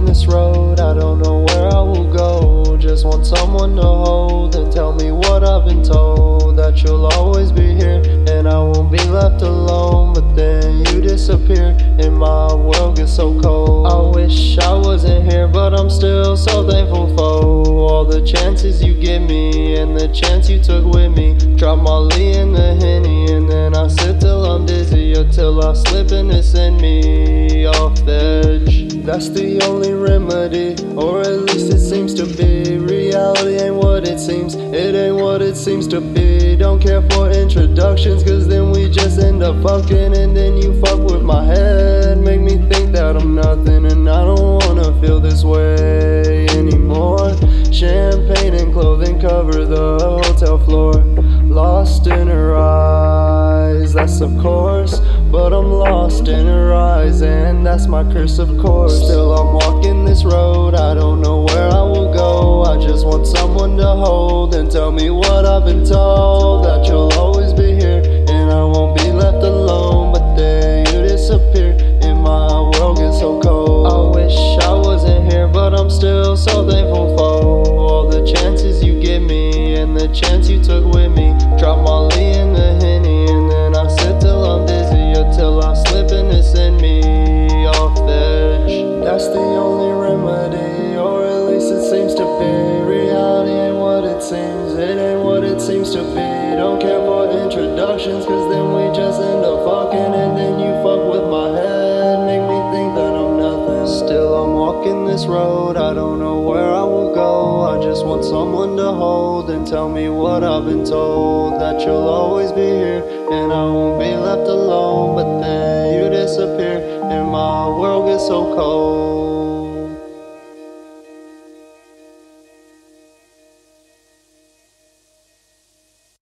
this road, I don't know where I will go. Just want someone to hold and tell me what I've been told. That you'll always be here and I won't be left alone. But then you disappear and my world gets so cold. I wish I wasn't here, but I'm still so thankful for all the chances you give me and the chance you took with me. Drop Molly in the henny and then I sit till I'm dizzy or till I slip and it send me off the edge. That's the only remedy, or at least it seems to be. Reality ain't what it seems, it ain't what it seems to be. Don't care for introductions, cause then we just end up fucking, and then you fuck with my head. Make me think that I'm nothing, and I don't wanna feel this way anymore. Champagne and clothing cover the hotel floor. Lost in her eyes, that's of course. I'm lost in her eyes, and that's my curse, of course. Still, I'm walking this road, I don't know where I will go. I just want someone to hold and tell me what I've been told. That you'll always seems to be. Don't care for introductions, cause then we just end up fucking, and then you fuck with my head. Make me think that I'm nothing. Still, I'm walking this road, I don't know where I will go. I just want someone to hold and tell me what I've been told. That you'll always be here, and I won't be left alone. But then you disappear, and my world gets so cold.